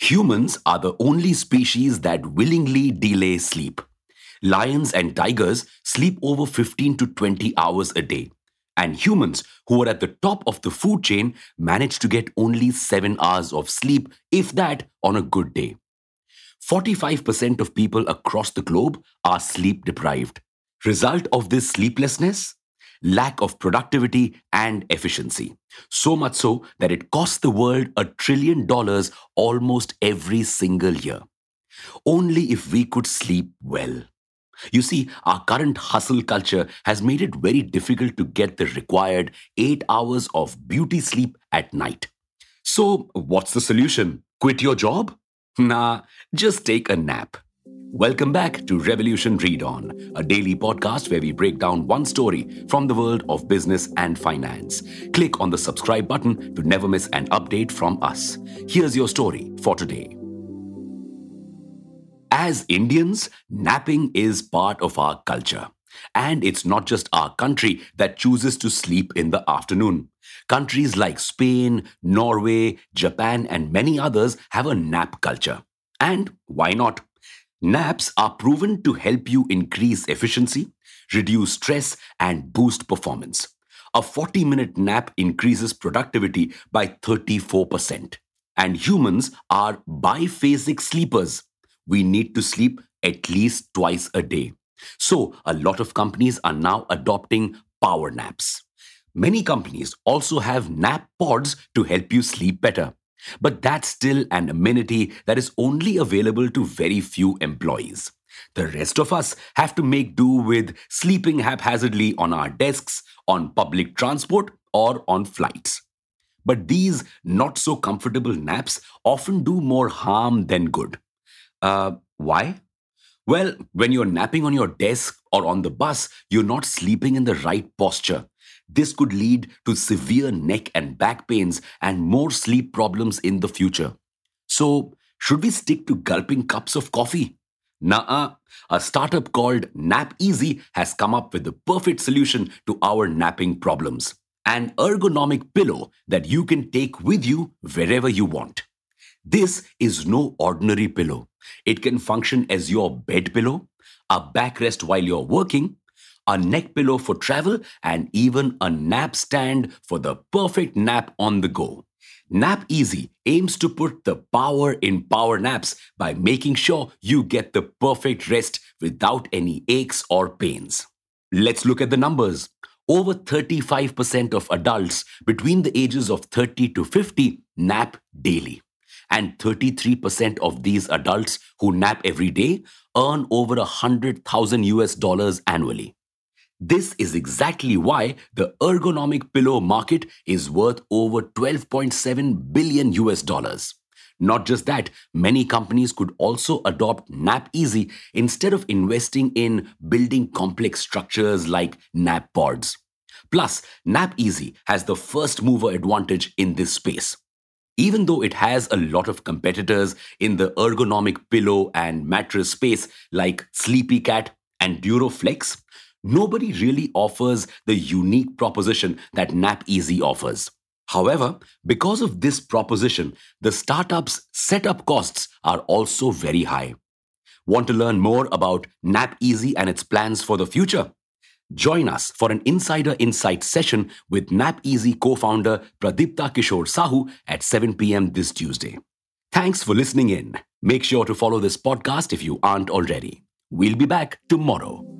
Humans are the only species that willingly delay sleep. Lions and tigers sleep over 15 to 20 hours a day. And humans who are at the top of the food chain manage to get only 7 hours of sleep, if that, on a good day. 45% of people across the globe are sleep deprived. Result of this sleeplessness? Lack of productivity and efficiency. So much so that it costs the world a trillion dollars almost every single year. Only if we could sleep well. You see, our current hustle culture has made it very difficult to get the required eight hours of beauty sleep at night. So, what's the solution? Quit your job? Nah, just take a nap. Welcome back to Revolution Read On, a daily podcast where we break down one story from the world of business and finance. Click on the subscribe button to never miss an update from us. Here's your story for today. As Indians, napping is part of our culture. And it's not just our country that chooses to sleep in the afternoon. Countries like Spain, Norway, Japan, and many others have a nap culture. And why not? Naps are proven to help you increase efficiency, reduce stress, and boost performance. A 40 minute nap increases productivity by 34%. And humans are biphasic sleepers. We need to sleep at least twice a day. So, a lot of companies are now adopting power naps. Many companies also have nap pods to help you sleep better. But that's still an amenity that is only available to very few employees. The rest of us have to make do with sleeping haphazardly on our desks, on public transport, or on flights. But these not so comfortable naps often do more harm than good. Uh, why? Well, when you're napping on your desk or on the bus, you're not sleeping in the right posture. This could lead to severe neck and back pains and more sleep problems in the future. So, should we stick to gulping cups of coffee? Nah, a startup called Nap Easy has come up with the perfect solution to our napping problems an ergonomic pillow that you can take with you wherever you want. This is no ordinary pillow. It can function as your bed pillow, a backrest while you're working, a neck pillow for travel, and even a nap stand for the perfect nap on the go. Nap Easy aims to put the power in power naps by making sure you get the perfect rest without any aches or pains. Let's look at the numbers. Over 35% of adults between the ages of 30 to 50 nap daily. And 33% of these adults who nap every day earn over 100,000 US dollars annually. This is exactly why the ergonomic pillow market is worth over 12.7 billion US dollars. Not just that, many companies could also adopt Nap Easy instead of investing in building complex structures like nap pods. Plus, Nap Easy has the first mover advantage in this space. Even though it has a lot of competitors in the ergonomic pillow and mattress space like Sleepy Cat and Duroflex, nobody really offers the unique proposition that Nap Easy offers. However, because of this proposition, the startup's setup costs are also very high. Want to learn more about Nap Easy and its plans for the future? Join us for an Insider Insight session with Nap Easy co founder Pradipta Kishore Sahu at 7 p.m. this Tuesday. Thanks for listening in. Make sure to follow this podcast if you aren't already. We'll be back tomorrow.